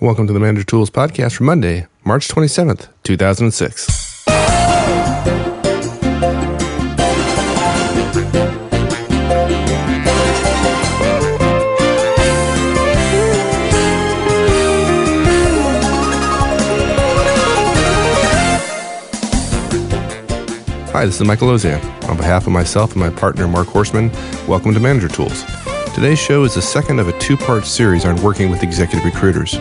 Welcome to the Manager Tools podcast for Monday, March 27th, 2006. Hi, this is Michael Auzenne. On behalf of myself and my partner Mark Horstman, welcome to Manager Tools. Today's show is the second of a two part series on working with executive recruiters.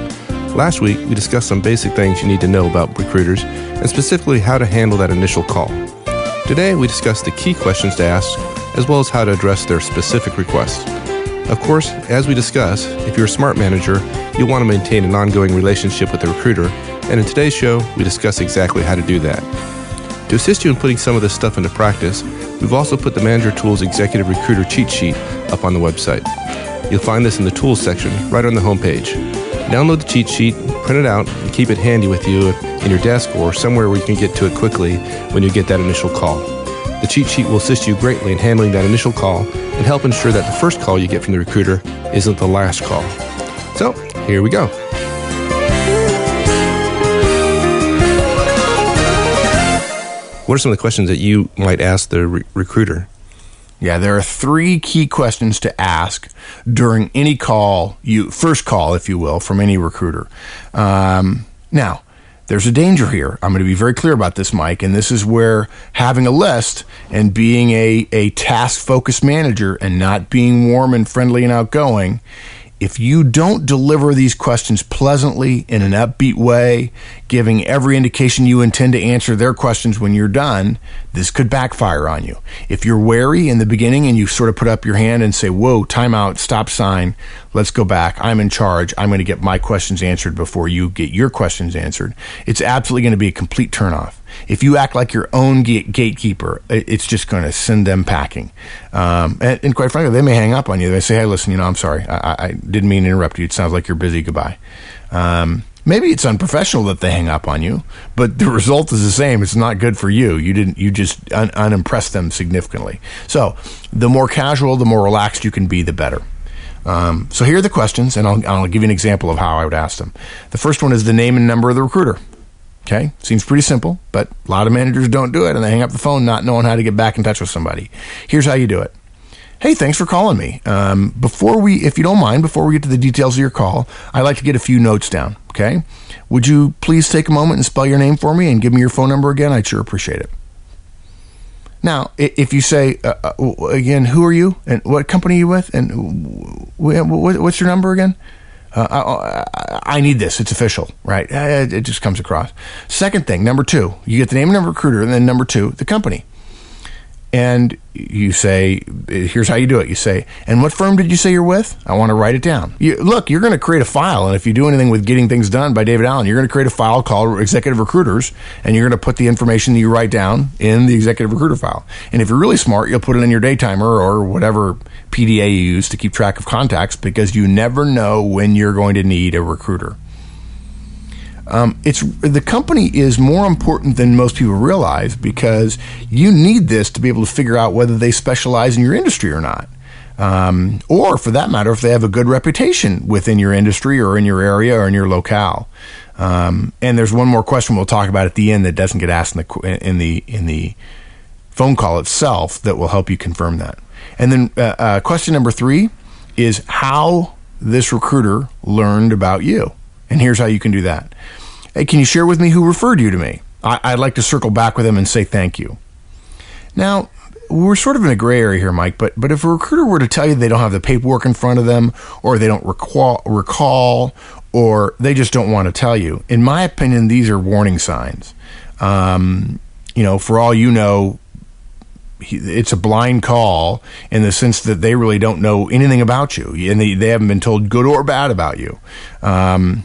Last week, we discussed some basic things you need to know about recruiters and specifically how to handle that initial call. Today, we discuss the key questions to ask as well as how to address their specific requests. Of course, as we discuss, if you're a smart manager, you'll want to maintain an ongoing relationship with the recruiter, and in today's show, we discuss exactly how to do that. To assist you in putting some of this stuff into practice, we've also put the Manager Tools Executive Recruiter cheat sheet up on the website. You'll find this in the Tools section right on the homepage. Download the cheat sheet, print it out, and keep it handy with you in your desk or somewhere where you can get to it quickly when you get that initial call. The cheat sheet will assist you greatly in handling that initial call and help ensure that the first call you get from the recruiter isn't the last call. So, here we go. What are some of the questions that you might ask the re- recruiter? Yeah, there are three key questions to ask during any call, you first call, if you will, from any recruiter. Um, now, there's a danger here. I'm going to be very clear about this, Mike, and this is where having a list and being a, a task focused manager and not being warm and friendly and outgoing if you don't deliver these questions pleasantly in an upbeat way, giving every indication you intend to answer their questions when you're done, this could backfire on you. If you're wary in the beginning and you sort of put up your hand and say, Whoa, timeout, stop sign, let's go back, I'm in charge, I'm going to get my questions answered before you get your questions answered, it's absolutely going to be a complete turnoff. If you act like your own gate- gatekeeper, it's just going to send them packing. Um, and, and, quite frankly, they may hang up on you. They say, "Hey, listen, you know, I'm sorry, I, I didn't mean to interrupt you. It sounds like you're busy. Goodbye." Um, maybe it's unprofessional that they hang up on you, but the result is the same. It's not good for you. You didn't. You just un- unimpressed them significantly. So, the more casual, the more relaxed you can be, the better. Um, so here are the questions, and I'll, I'll give you an example of how I would ask them. The first one is the name and number of the recruiter. Okay, seems pretty simple, but a lot of managers don't do it and they hang up the phone not knowing how to get back in touch with somebody. Here's how you do it. Hey, thanks for calling me. Um, before we, if you don't mind, before we get to the details of your call, I'd like to get a few notes down. Okay, would you please take a moment and spell your name for me and give me your phone number again? I'd sure appreciate it. Now, if you say uh, uh, again, who are you and what company are you with, and what's your number again? Uh, I, I, need this. It's official, right? Uh, it just comes across. Second thing, number two, you get the name of the recruiter, and then number two, the company and you say, here's how you do it. You say, and what firm did you say you're with? I want to write it down. You, look, you're going to create a file. And if you do anything with getting things done by David Allen, you're going to create a file called executive recruiters and you're going to put the information that you write down in the executive recruiter file. And if you're really smart, you'll put it in your daytimer or whatever PDA you use to keep track of contacts because you never know when you're going to need a recruiter. Um, it's the company is more important than most people realize because you need this to be able to figure out whether they specialize in your industry or not. Um, or for that matter, if they have a good reputation within your industry or in your area or in your locale. Um, and there's one more question we'll talk about at the end that doesn't get asked in the in the in the phone call itself that will help you confirm that. And then uh, uh, question number three is how this recruiter learned about you. And here's how you can do that. Hey, can you share with me who referred you to me? I, would like to circle back with them and say thank you. Now, we're sort of in a gray area here, Mike, but, but if a recruiter were to tell you they don't have the paperwork in front of them, or they don't recall, recall or they just don't want to tell you, in my opinion, these are warning signs. Um, you know, for all you know, it's a blind call in the sense that they really don't know anything about you and they, they haven't been told good or bad about you. Um,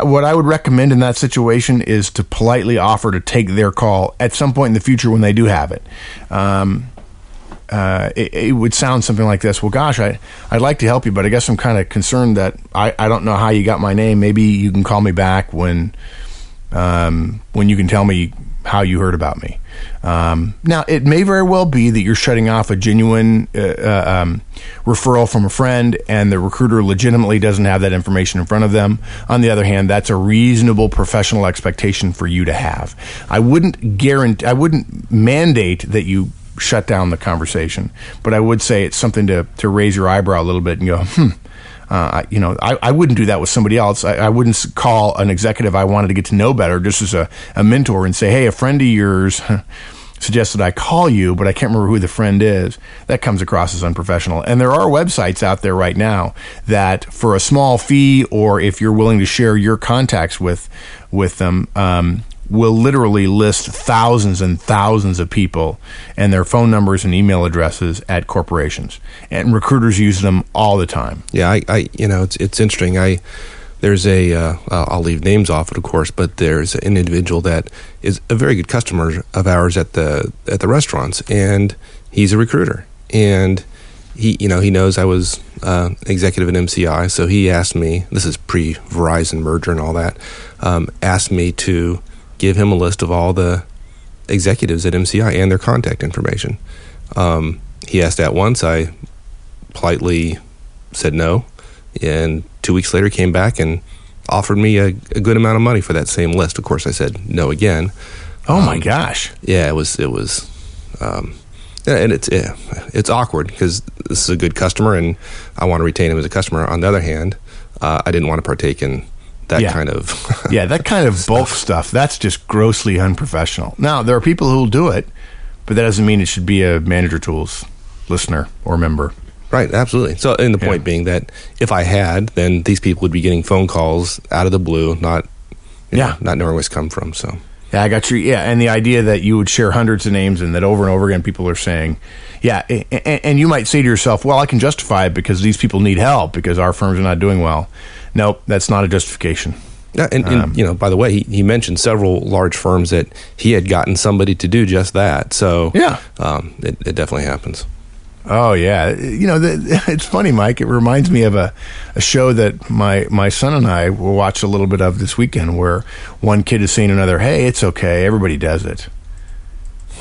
what I would recommend in that situation is to politely offer to take their call at some point in the future when they do have it. Um, uh, it, it, would sound something like this. Well, gosh, I, I'd like to help you, but I guess I'm kind of concerned that I, I don't know how you got my name. Maybe you can call me back when, um, when you can tell me how you heard about me. Um, now, it may very well be that you're shutting off a genuine uh, uh, um, referral from a friend, and the recruiter legitimately doesn't have that information in front of them. On the other hand, that's a reasonable professional expectation for you to have. I wouldn't guarantee, I wouldn't mandate that you shut down the conversation, but I would say it's something to to raise your eyebrow a little bit and go, hmm uh, you know, I, I wouldn't do that with somebody else. I, I, wouldn't call an executive I wanted to get to know better just as a, a mentor and say, hey, a friend of yours suggested I call you, but I can't remember who the friend is. That comes across as unprofessional. And there are websites out there right now that, for a small fee, or if you're willing to share your contacts with with them, um, will literally list thousands and thousands of people and their phone numbers and email addresses at corporations, and recruiters use them all the time. Yeah, I, I you know, it's it's interesting. I there's a uh, I'll leave names off it, of course, but there's an individual that is a very good customer of ours at the at the restaurants, and he's a recruiter, and he you know he knows I was uh, executive at MCI, so he asked me. This is pre Verizon merger and all that. Um, asked me to give him a list of all the executives at MCI and their contact information. Um, he asked that once. I politely said no, and two weeks later came back and offered me a, a good amount of money for that same list. Of course, I said no again. Oh my um, gosh! Yeah, it was it was, um, and it's yeah, it's awkward because this is a good customer and I want to retain him as a customer. On the other hand, uh, I didn't want to partake in that yeah. kind of yeah that kind of bulk stuff. that's just grossly unprofessional. Now there are people who will do it but that doesn't mean it should be a manager tools listener or member. Right absolutely. So and the point yeah. being that if i had then these people would be getting phone calls out of the blue not yeah know, not knowing where it's come from so. Yeah i got you. Yeah and the idea that you would share hundreds of names and that over and over again people are saying yeah and, and you might say to yourself well i can justify it because these people need help because our firms are not doing well Nope, that's not a justification. Yeah, and, and um, you know, by the way, he, he mentioned several large firms that he had gotten somebody to do just that. So yeah, um, it, it, definitely happens. Oh yeah, you know, the, it's funny, Mike. It reminds me of a, a show that my my son and I watched a little bit of this weekend, where one kid is saying another, "Hey, it's okay, everybody does it."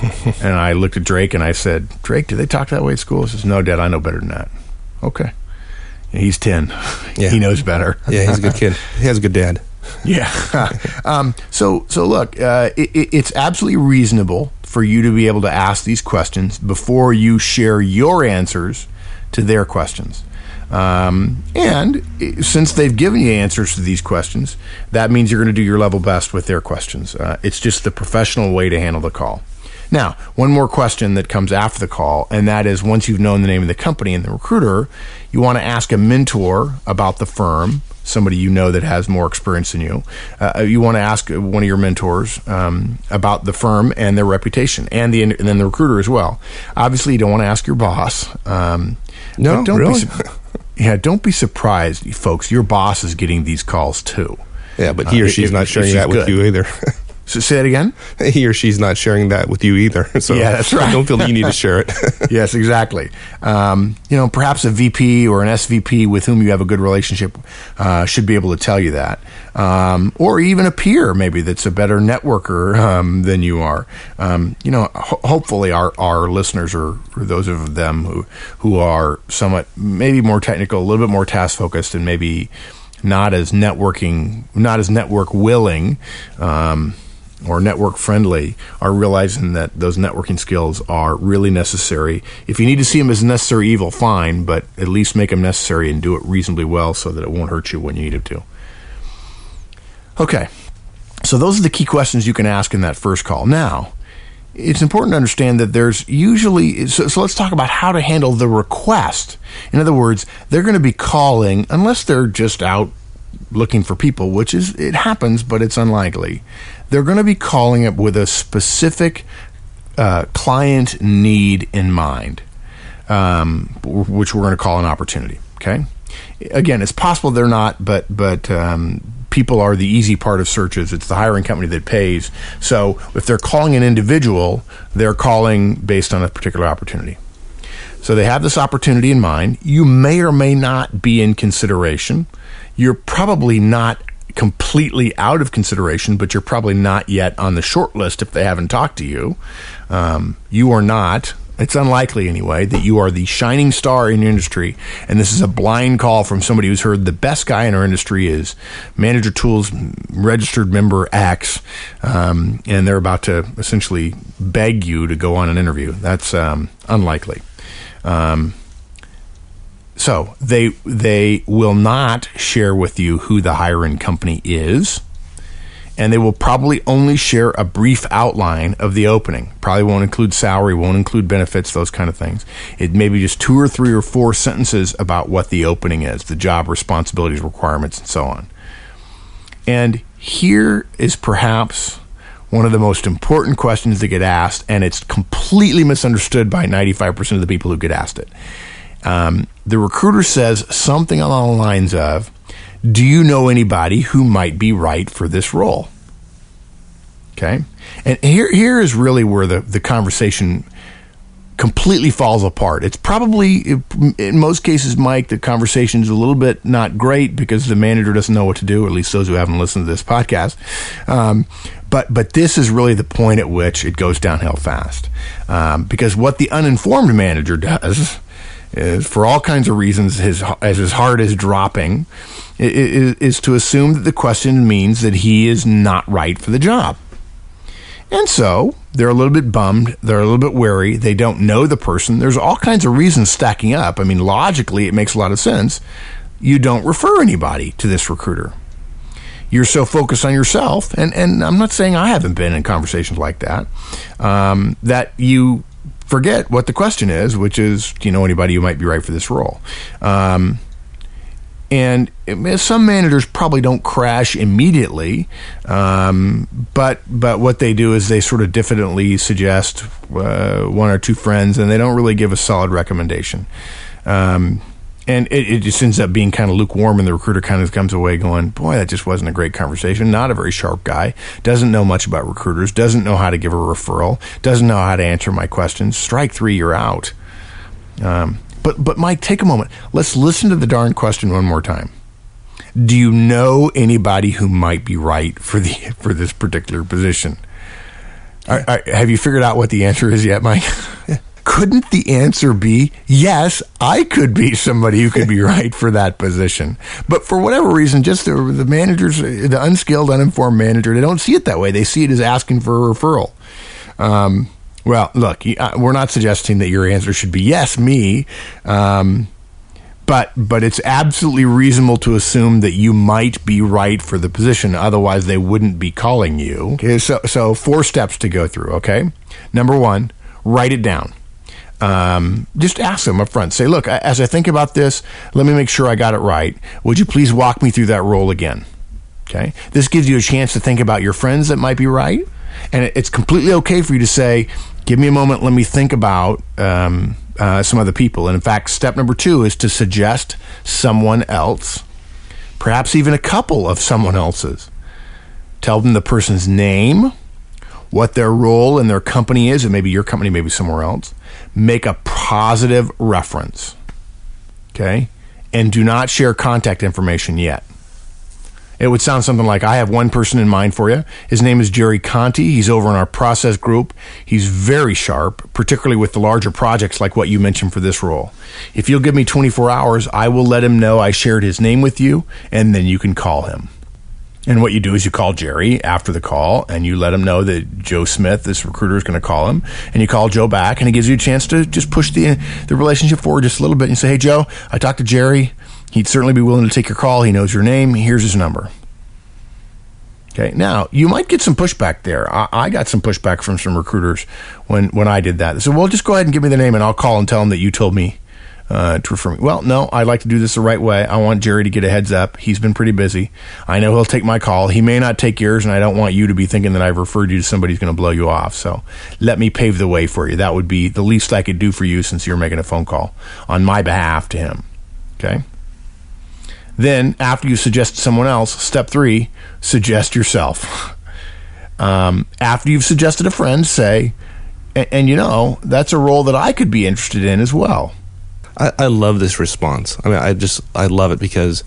and I looked at Drake and I said, "Drake, do they talk that way at school?" He says, "No, Dad, I know better than that." Okay. He's 10. Yeah. He knows better. yeah, he's a good kid. He has a good dad. Yeah. um, so, so look, uh, it, it's absolutely reasonable for you to be able to ask these questions before you share your answers to their questions. Um, and since they've given you answers to these questions, that means you're going to do your level best with their questions. Uh, it's just the professional way to handle the call. Now, one more question that comes after the call, and that is once you've known the name of the company and the recruiter, you want to ask a mentor about the firm, somebody you know that has more experience than you. Uh, you want to ask one of your mentors um, about the firm and their reputation, and the and then the recruiter as well. Obviously, you don't want to ask your boss. Um, no, don't really. Be, yeah, don't be surprised, folks. Your boss is getting these calls too. Yeah, but he or uh, she's not sharing that with you either. So say it again. He or she's not sharing that with you either. So yeah, that's right. don't feel that you need to share it. yes, exactly. Um, you know, perhaps a VP or an SVP with whom you have a good relationship uh, should be able to tell you that, um, or even a peer maybe that's a better networker um, than you are. Um, you know, ho- hopefully our our listeners are, are those of them who who are somewhat maybe more technical, a little bit more task focused, and maybe not as networking, not as network willing. Um, or network friendly are realizing that those networking skills are really necessary. If you need to see them as necessary evil, fine, but at least make them necessary and do it reasonably well so that it won't hurt you when you need it to. Okay, so those are the key questions you can ask in that first call. Now, it's important to understand that there's usually so, so, let's talk about how to handle the request in other words they're going to be calling unless they're just out looking for people which is it happens but it's unlikely they're going to be calling it with a specific uh, client need in mind, um, which we're going to call an opportunity. Okay. Again, it's possible they're not, but but um, people are the easy part of searches. It's the hiring company that pays. So if they're calling an individual, they're calling based on a particular opportunity. So they have this opportunity in mind. You may or may not be in consideration. You're probably not completely out of consideration, but you're probably not yet on the short list if they haven't talked to you. Um, you are not. It's unlikely, anyway, that you are the shining star in your industry, and this is a blind call from somebody who's heard the best guy in our industry is Manager Tools registered member X, um, and they're about to essentially beg you to go on an interview. That's um, unlikely. Um, so they they will not share with you who the hiring company is, and they will probably only share a brief outline of the opening. Probably won't include salary, won't include benefits, those kind of things. It may be just two or three or four sentences about what the opening is, the job responsibilities, requirements, and so on. And here is perhaps one of the most important questions that get asked, and it's completely misunderstood by 95% of the people who get asked it. Um, the recruiter says something along the lines of, Do you know anybody who might be right for this role? Okay. And here, here is really where the, the conversation completely falls apart. It's probably, in most cases, Mike, the conversation is a little bit not great because the manager doesn't know what to do, at least those who haven't listened to this podcast. Um, but but this is really the point at which it goes downhill fast. Um, because what the uninformed manager does is, for all kinds of reasons, his as his heart is dropping, is, is to assume that the question means that he is not right for the job. And so they're a little bit bummed. They're a little bit wary. They don't know the person. There's all kinds of reasons stacking up. I mean, logically, it makes a lot of sense. You don't refer anybody to this recruiter. You're so focused on yourself, and, and I'm not saying I haven't been in conversations like that, um, that you forget what the question is, which is, do you know anybody who might be right for this role? Um, and some managers probably don't crash immediately, um, but but what they do is they sort of diffidently suggest uh, one or two friends, and they don't really give a solid recommendation. Um, and it, it, just ends up being kind of lukewarm, and the recruiter kind of comes away going, "Boy, that just wasn't a great conversation. Not a very sharp guy. Doesn't know much about recruiters. Doesn't know how to give a referral. Doesn't know how to answer my questions. Strike three, you're out." Um, but but Mike, take a moment. Let's listen to the darn question one more time. Do you know anybody who might be right for the for this particular position? have you figured out what the answer is yet, Mike? couldn't the answer be yes i could be somebody who could be right for that position. But for whatever reason just the, the managers the unskilled uninformed manager they don't see it that way. They see it as asking for a referral. Um, well look uh, we're not suggesting that your answer should be yes me um, but but it's absolutely reasonable to assume that you might be right for the position. Otherwise they wouldn't be calling you. Okay so so four steps to go through okay? Number 1 write it down um, just ask them up front. Say, look, as I think about this, let me make sure I got it right. Would you please walk me through that role again? Okay. This gives you a chance to think about your friends that might be right. And it's completely okay for you to say, give me a moment, let me think about um, uh, some other people. And in fact, step number two is to suggest someone else, perhaps even a couple of someone else's. Tell them the person's name, what their role in their company is, and maybe your company, maybe somewhere else make a positive reference. Okay? And do not share contact information yet. It would sound something like I have one person in mind for you. His name is Jerry Conti. He's over in our process group. He's very sharp, particularly with the larger projects like what you mentioned for this role. If you'll give me 24 hours, I will let him know I shared his name with you, and then you can call him. And what you do is you call Jerry after the call and you let him know that Joe Smith, this recruiter, is going to call him. And you call Joe back and it gives you a chance to just push the, the relationship forward just a little bit and say, hey, Joe, I talked to Jerry. He'd certainly be willing to take your call. He knows your name. Here's his number. Okay. Now you might get some pushback there. I, I, got some pushback from some recruiters when when I did that. They said, "Well, just go ahead and give me the name, and I'll call and tell them that you told me uh, to refer me. Well, no, I like to do this the right way. I want Jerry to get a heads up. He's been pretty busy. I know he'll take my call. He may not take yours, and I don't want you to be thinking that I've referred you to somebody who's going to blow you off. So let me pave the way for you. That would be the least I could do for you since you're making a phone call on my behalf to him. Okay. Then, after you suggest someone else, step three, suggest yourself. Um, after you've suggested a friend, say, and, and you know, that's a role that I could be interested in as well. I, I love this response. I mean, I just I love it because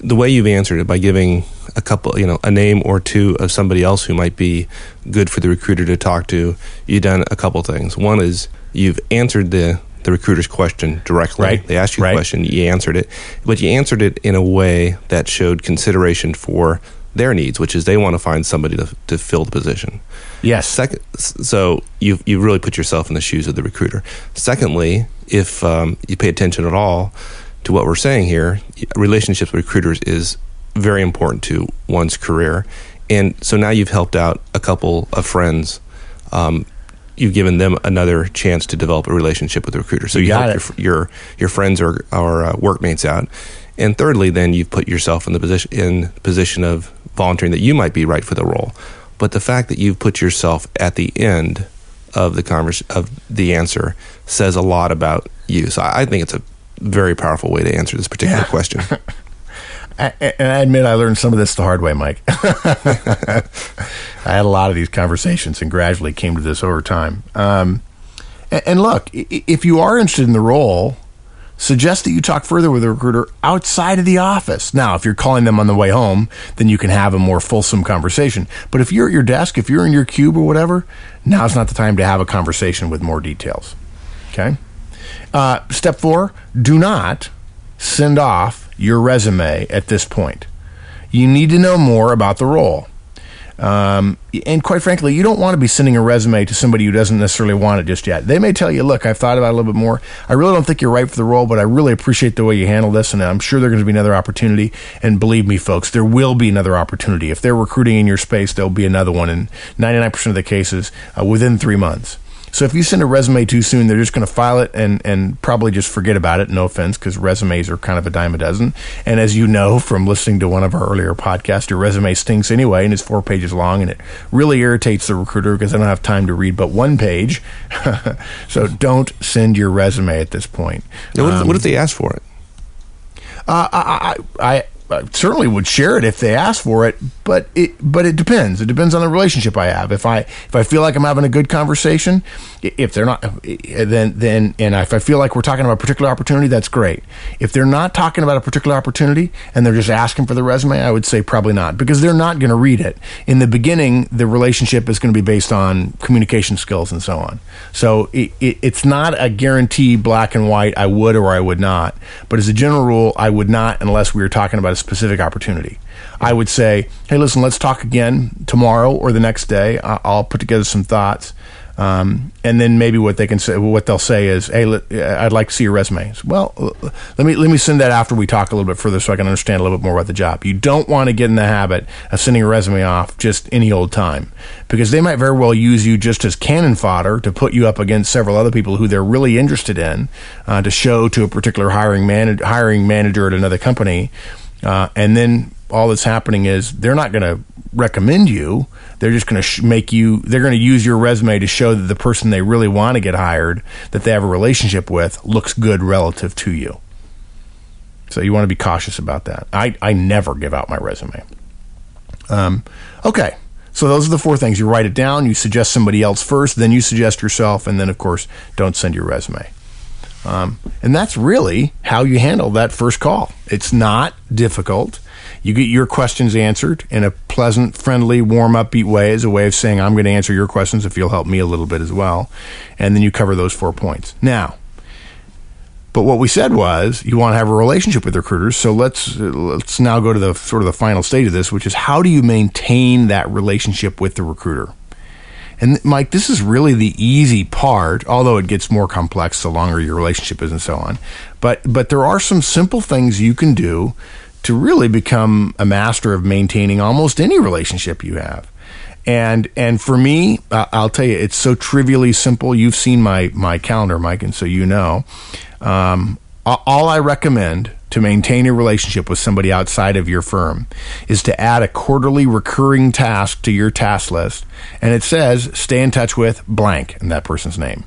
the way you've answered it by giving a couple, you know, a name or two of somebody else who might be good for the recruiter to talk to, you've done a couple things. One is you've answered the the recruiter's question directly. Right. They asked you Right. a question, you answered it, but you answered it in a way that showed consideration for their needs, which is they want to find somebody to, to fill the position. Yes. Second, so you you really put yourself in the shoes of the recruiter. Secondly, if um, you pay attention at all to what we're saying here, relationships with recruiters is very important to one's career, and so now you've helped out a couple of friends. Um, you've given them another chance to develop a relationship with a recruiter. So You you, help your your your friends or or uh, workmates out, and thirdly, then you've put yourself in the position in position of volunteering that you might be right for the role. But the fact that you've put yourself at the end of the convers of the answer says a lot about you. So I I think it's a very powerful way to answer this particular Yeah. question. I, and I admit I learned some of this the hard way, Mike. I had a lot of these conversations and gradually came to this over time. Um, and, and look, if you are interested in the role, suggest that you talk further with a recruiter outside of the office. Now, if you're calling them on the way home, then you can have a more fulsome conversation. But if you're at your desk, if you're in your cube or whatever, now's not the time to have a conversation with more details. Okay? Uh, step four do not send off your resume at this point. You need to know more about the role. Um, and quite frankly, you don't want to be sending a resume to somebody who doesn't necessarily want it just yet. They may tell you, look, I've thought about it a little bit more. I really don't think you're right for the role, but I really appreciate the way you handle this, and I'm sure there's going to be another opportunity. And believe me, folks, there will be another opportunity. If they're recruiting in your space, there'll be another one in 99% of the cases uh, within three months. So if you send a resume too soon, they're just going to file it and, and probably just forget about it. No offense, because resumes are kind of a dime a dozen. And as you know from listening to one of our earlier podcasts, your resume stinks anyway, and it's four pages long, and it really irritates the recruiter because they don't have time to read but one page. so don't send your resume at this point. Now, what, if, Um, what if they ask for it? uh, I, I, I, I certainly would share it if they asked for it, but it but it depends. It depends on the relationship I have. If I if I feel like I'm having a good conversation, if they're not, then then and if I feel like we're talking about a particular opportunity, that's great. If they're not talking about a particular opportunity and they're just asking for the resume, I would say probably not because they're not going to read it. In the beginning, the relationship is going to be based on communication skills and so on. So it, it, it's not a guarantee black and white. I would or I would not. But as a general rule, I would not unless we were talking about specific opportunity. I would say, hey, listen, let's talk again tomorrow or the next day. I'll put together some thoughts. Um, and then maybe what they can say, what they'll say is, "Hey, let, I'd like to see your resume." Well, let me let me send that after we talk a little bit further, so I can understand a little bit more about the job. You don't want to get in the habit of sending a resume off just any old time, because they might very well use you just as cannon fodder to put you up against several other people who they're really interested in uh, to show to a particular hiring man hiring manager at another company, uh, and then all that's happening is they're not going to recommend you. They're just going to sh- make you. They're going to use your resume to show that the person they really want to get hired, that they have a relationship with, looks good relative to you. So you want to be cautious about that. I I never give out my resume. Um, okay. So those are the four things. You write it down. You suggest somebody else first, then you suggest yourself, and then of course don't send your resume. Um, and that's really how you handle that first call. It's not difficult. You get your questions answered in a pleasant, friendly, warm, upbeat way as a way of saying, I'm going to answer your questions if you'll help me a little bit as well. And then you cover those four points. Now, but what we said was you want to have a relationship with recruiters. So let's let's now go to the sort of the final stage of this, which is how do you maintain that relationship with the recruiter? And Mike, this is really the easy part, although it gets more complex the longer your relationship is and so on. But but there are some simple things you can do to really become a master of maintaining almost any relationship you have. And and for me, I'll tell you, it's so trivially simple. You've seen my my calendar, Mike, and so you know. Um, all I recommend to maintain a relationship with somebody outside of your firm is to add a quarterly recurring task to your task list, and it says stay in touch with blank and that person's name.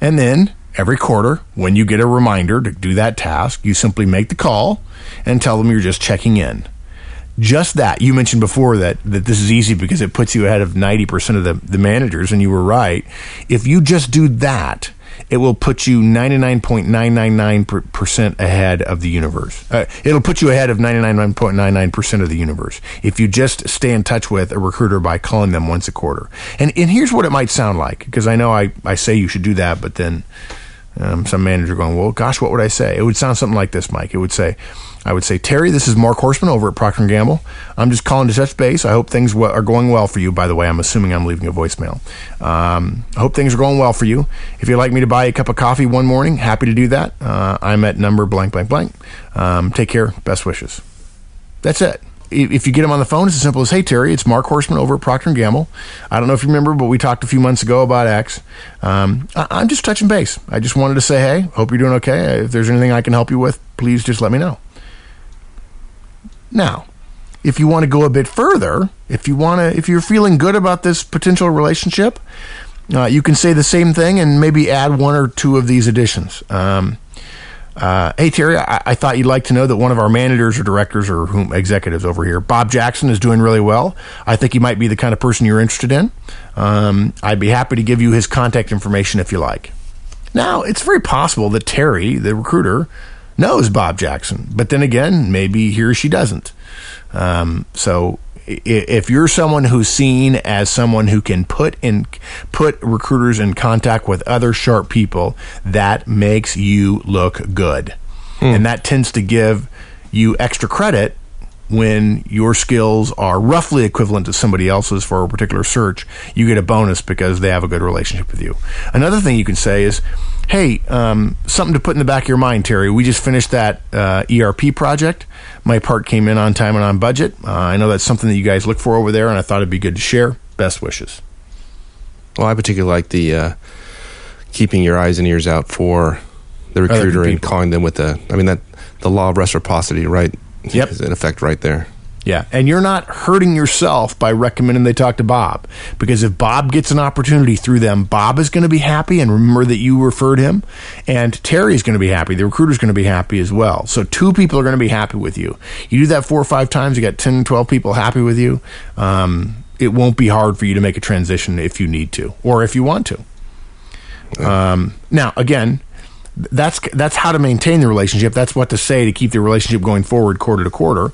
And then every quarter, when you get a reminder to do that task, you simply make the call and tell them you're just checking in. Just that. You mentioned before that, that this is easy because it puts you ahead of 90% of the, the managers, and you were right. If you just do that, it will put you 99.999% ahead of the universe. Uh, it'll put you ahead of 99.99% of the universe if you just stay in touch with a recruiter by calling them once a quarter. And, and here's what it might sound like, because I know I, I say you should do that, but then um, some manager going, well, gosh, what would I say? It would sound something like this, Mike. It would say, I would say, Terry, this is Mark Horstman over at Procter & Gamble. I'm just calling to touch base. I hope things w- are going well for you. By the way, I'm assuming I'm leaving a voicemail. Um, I hope things are going well for you. If you'd like me to buy a cup of coffee one morning, happy to do that. Uh, I'm at number blank, blank, blank. Um, take care. Best wishes. That's it if you get him on the phone, it's as simple as, "Hey Terry, it's Mark Horstman over at Procter and Gamble. I don't know if you remember, but we talked a few months ago about X. Um, I- am just touching base. I just wanted to say, hey, hope you're doing okay. If there's anything I can help you with, please just let me know." Now, if you want to go a bit further, if you want to, if you're feeling good about this potential relationship, uh, you can say the same thing and maybe add one or two of these additions. Um, uh, hey Terry, I, I, thought you'd like to know that one of our managers or directors or whom, executives over here, Bob Jackson, is doing really well. I think he might be the kind of person you're interested in. Um, I'd be happy to give you his contact information if you like. Now, it's very possible that Terry, the recruiter, knows Bob Jackson, but then again, maybe he or she doesn't. Um, so if you're someone who's seen as someone who can put in put recruiters in contact with other sharp people, that makes you look good, hmm. and that tends to give you extra credit when your skills are roughly equivalent to somebody else's for a particular search, you get a bonus because they have a good relationship with you. Another thing you can say is, hey, um, something to put in the back of your mind, Terry. We just finished that uh, ERP project. My part came in on time and on budget. Uh, I know that's something that you guys look for over there, and I thought it'd be good to share. Best wishes. Well, I particularly like the uh, keeping your eyes and ears out for the recruiter and calling them with the. I mean that the law of reciprocity, right? Yep. Is in effect right there. Yeah, and you're not hurting yourself by recommending they talk to Bob because if Bob gets an opportunity through them, Bob is going to be happy and remember that you referred him, and Terry is going to be happy. The recruiter is going to be happy as well. So two people are going to be happy with you. You do that four or five times, you got 10, 12 people happy with you. Um, it won't be hard for you to make a transition if you need to or if you want to. Um, now, again, that's that's how to maintain the relationship. That's what to say to keep the relationship going forward quarter to quarter,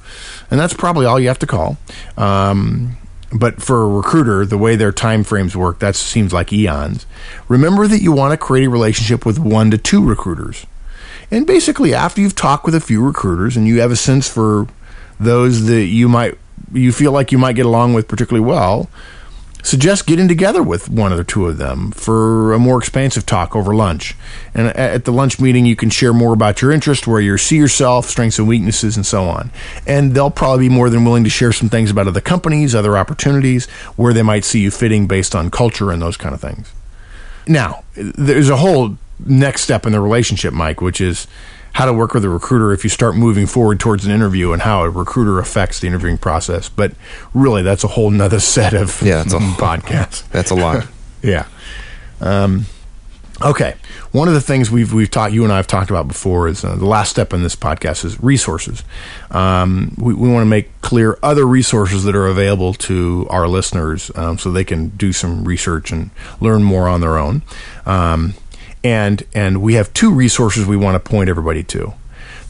and that's probably all you have to call. Um, but for a recruiter, the way their time frames work, that seems like eons. Remember that you want to create a relationship with one to two recruiters, and basically after you've talked with a few recruiters and you have a sense for those that you might you feel like you might get along with particularly well suggest getting together with one or two of them for a more expansive talk over lunch. And at the lunch meeting, you can share more about your interest, where you see yourself, strengths and weaknesses, and so on. And they'll probably be more than willing to share some things about other companies, other opportunities, where they might see you fitting based on culture and those kind of things. Now, there's a whole next step in the relationship, Mike, which is how to work with a recruiter if you start moving forward towards an interview and how a recruiter affects the interviewing process. But really, that's a whole nother set of yeah, it's a podcast. That's a lot. yeah. Um, okay. One of the things we've we've taught you and I have talked about before is uh, the last step in this podcast is resources. Um, we, we want to make clear other resources that are available to our listeners um, so they can do some research and learn more on their own. Um, and and we have two resources we want to point everybody to.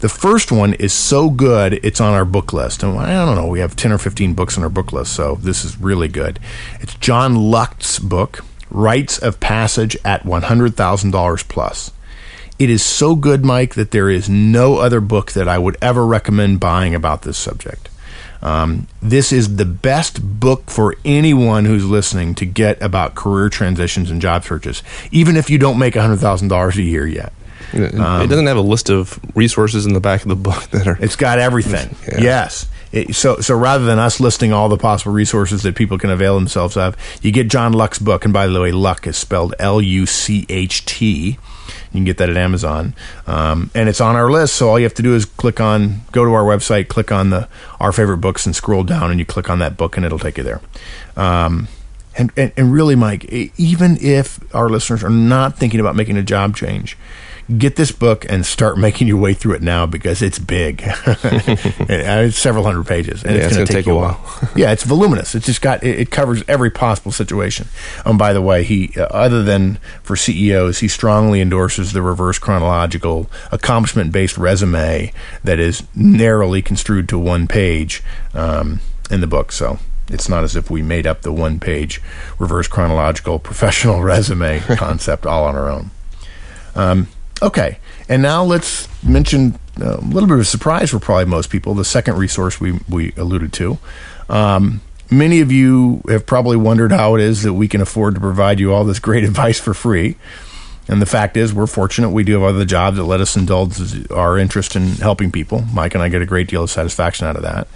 The first one is so good it's on our book list, and I don't know, we have ten or fifteen books on our book list, so this is really good. It's John Lucht's book, Rites of Passage at one hundred thousand dollars plus. It is so good, Mike, that there is no other book that I would ever recommend buying about this subject. Um, this is the best book for anyone who's listening to get about career transitions and job searches, even if you don't make $100,000 a year yet. It, um, it doesn't have a list of resources in the back of the book that are. It's got everything. Yeah. Yes. It, so, so rather than us listing all the possible resources that people can avail themselves of, you get John Lucht's book. And by the way, Luck is spelled L U C H T. You can get that at Amazon, um, and it's on our list. So all you have to do is click on, go to our website, click on the our favorite books, and scroll down, and you click on that book, and it'll take you there. Um, and, and, and really, Mike, even if our listeners are not thinking about making a job change, get this book and start making your way through it now because it's big. it's several hundred pages, and Yeah, it's going to take, take a a while. yeah, it's voluminous. It's just got it, it covers every possible situation. And by the way, he uh, other than for CEOs, he strongly endorses the reverse chronological accomplishment based resume that is narrowly construed to one page um, in the book. So. It's not as if we made up the one page reverse chronological professional resume concept all on our own. Um, okay, and now let's mention uh, a little bit of a surprise for probably most people. The second resource we we alluded to. Um, many of you have probably wondered how it is that we can afford to provide you all this great advice for free. And the fact is, we're fortunate. We do have other jobs that let us indulge our interest in helping people. Mike and I get a great deal of satisfaction out of that.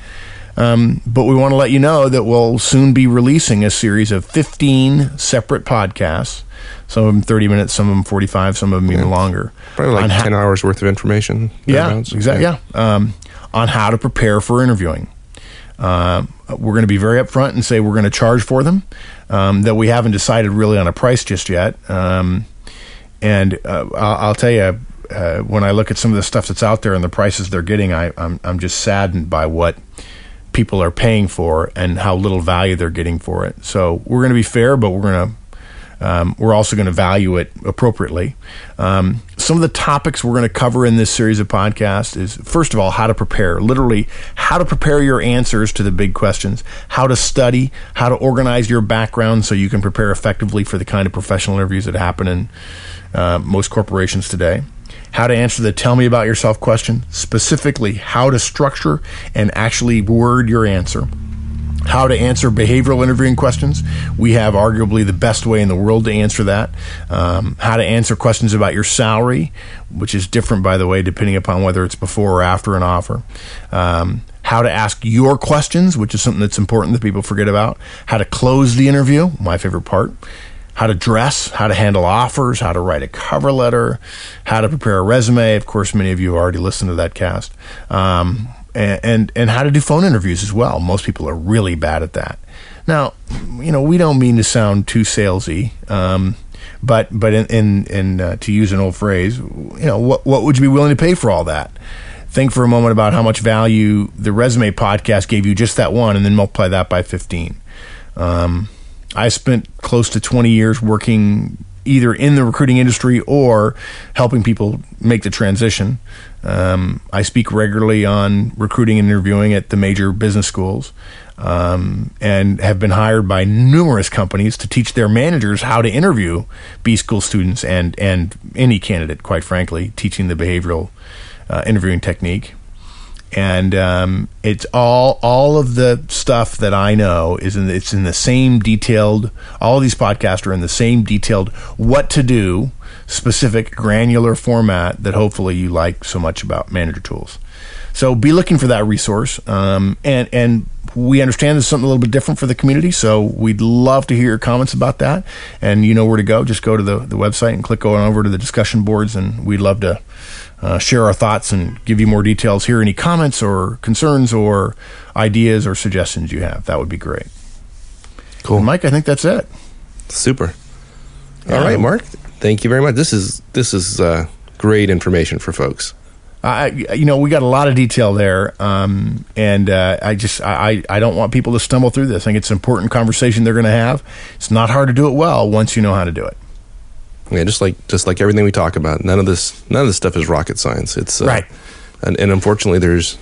Um, but we want to let you know that we'll soon be releasing a series of 15 separate podcasts. Some of them 30 minutes, some of them 45, some of them even longer. Probably like on how- 10 hours worth of information. yeah, exactly. Yeah, um, on how to prepare for interviewing. Um, we're going to be very upfront and say we're going to charge for them. Um, that we haven't decided really on a price just yet. Um, and uh, I'll, I'll tell you, uh, when I look at some of the stuff that's out there and the prices they're getting, I, I'm I'm just saddened by what people are paying for and how little value they're getting for it. So we're going to be fair, but we're going to um, we're also going to value it appropriately. Um, some of the topics we're going to cover in this series of podcasts is first of all how to prepare, literally how to prepare your answers to the big questions, how to study, how to organize your background so you can prepare effectively for the kind of professional interviews that happen in uh, most corporations today. How to answer the tell me about yourself question, specifically how to structure and actually word your answer how to answer behavioral interviewing questions. We have arguably the best way in the world to answer that. Um, how to answer questions about your salary, which is different, by the way, depending upon whether it's before or after an offer. Um, how to ask your questions, which is something that's important that people forget about. How to close the interview, my favorite part. How to dress, how to handle offers, how to write a cover letter, how to prepare a resume. Of course, many of you have already listened to that cast. Um, and, and how to do phone interviews as well. Most people are really bad at that. Now, you know, we don't mean to sound too salesy, um, but but in in, in uh, to use an old phrase, you know, what what would you be willing to pay for all that? Think for a moment about how much value the resume podcast gave you just that one, and then multiply that by fifteen. Um, I spent close to twenty years working either in the recruiting industry or helping people make the transition. Um, I speak regularly on recruiting and interviewing at the major business schools um, and have been hired by numerous companies to teach their managers how to interview B school students and, and any candidate, quite frankly, teaching the behavioral uh, interviewing technique and um, it's all all of the stuff that I know is in it's in the same detailed. All these podcasts are in the same detailed what to do, specific granular format that hopefully you like so much about Manager Tools. So be looking for that resource, um, and and we understand there's something a little bit different for the community. So we'd love to hear your comments about that, and you know where to go. Just go to the the website and click on over to the discussion boards, and we'd love to uh, share our thoughts and give you more details. Hear any comments or concerns or ideas or suggestions you have. That would be great. Cool. And Mike, I think that's it. Super. All right, Mark. Thank you very much. This is this is uh, great information for folks. I, you know, we got a lot of detail there, um, and uh, I just, I, I don't want people to stumble through this. I think it's an important conversation they're going to have. It's not hard to do it well once you know how to do it. Yeah, just like just like everything we talk about, none of this none of this stuff is rocket science. It's uh, Right. and, and unfortunately, there's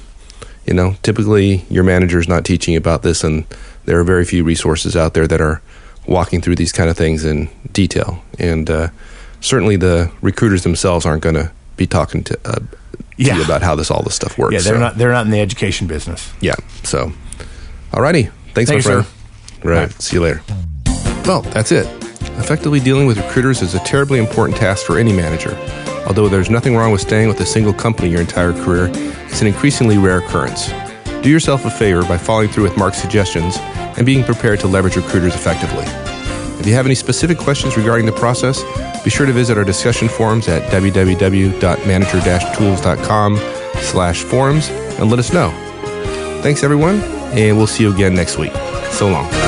you know typically your manager's not teaching about this, and there are very few resources out there that are walking through these kind of things in detail. And uh, certainly, the recruiters themselves aren't going to be talking to, uh, to Yeah. you about how this all this stuff works. Yeah, they're So, not, they're not in the education business. Yeah. So, alrighty. Thanks, Thank you, my friend. sir. Right. Bye. See you later. Well, that's it. Effectively dealing with recruiters is a terribly important task for any manager. Although there's nothing wrong with staying with a single company your entire career, it's an increasingly rare occurrence. Do yourself a favor by following through with Mark's suggestions and being prepared to leverage recruiters effectively. If you have any specific questions regarding the process, be sure to visit our discussion forums at www.manager-tools.com slash forums and let us know. Thanks, everyone, and we'll see you again next week. So long.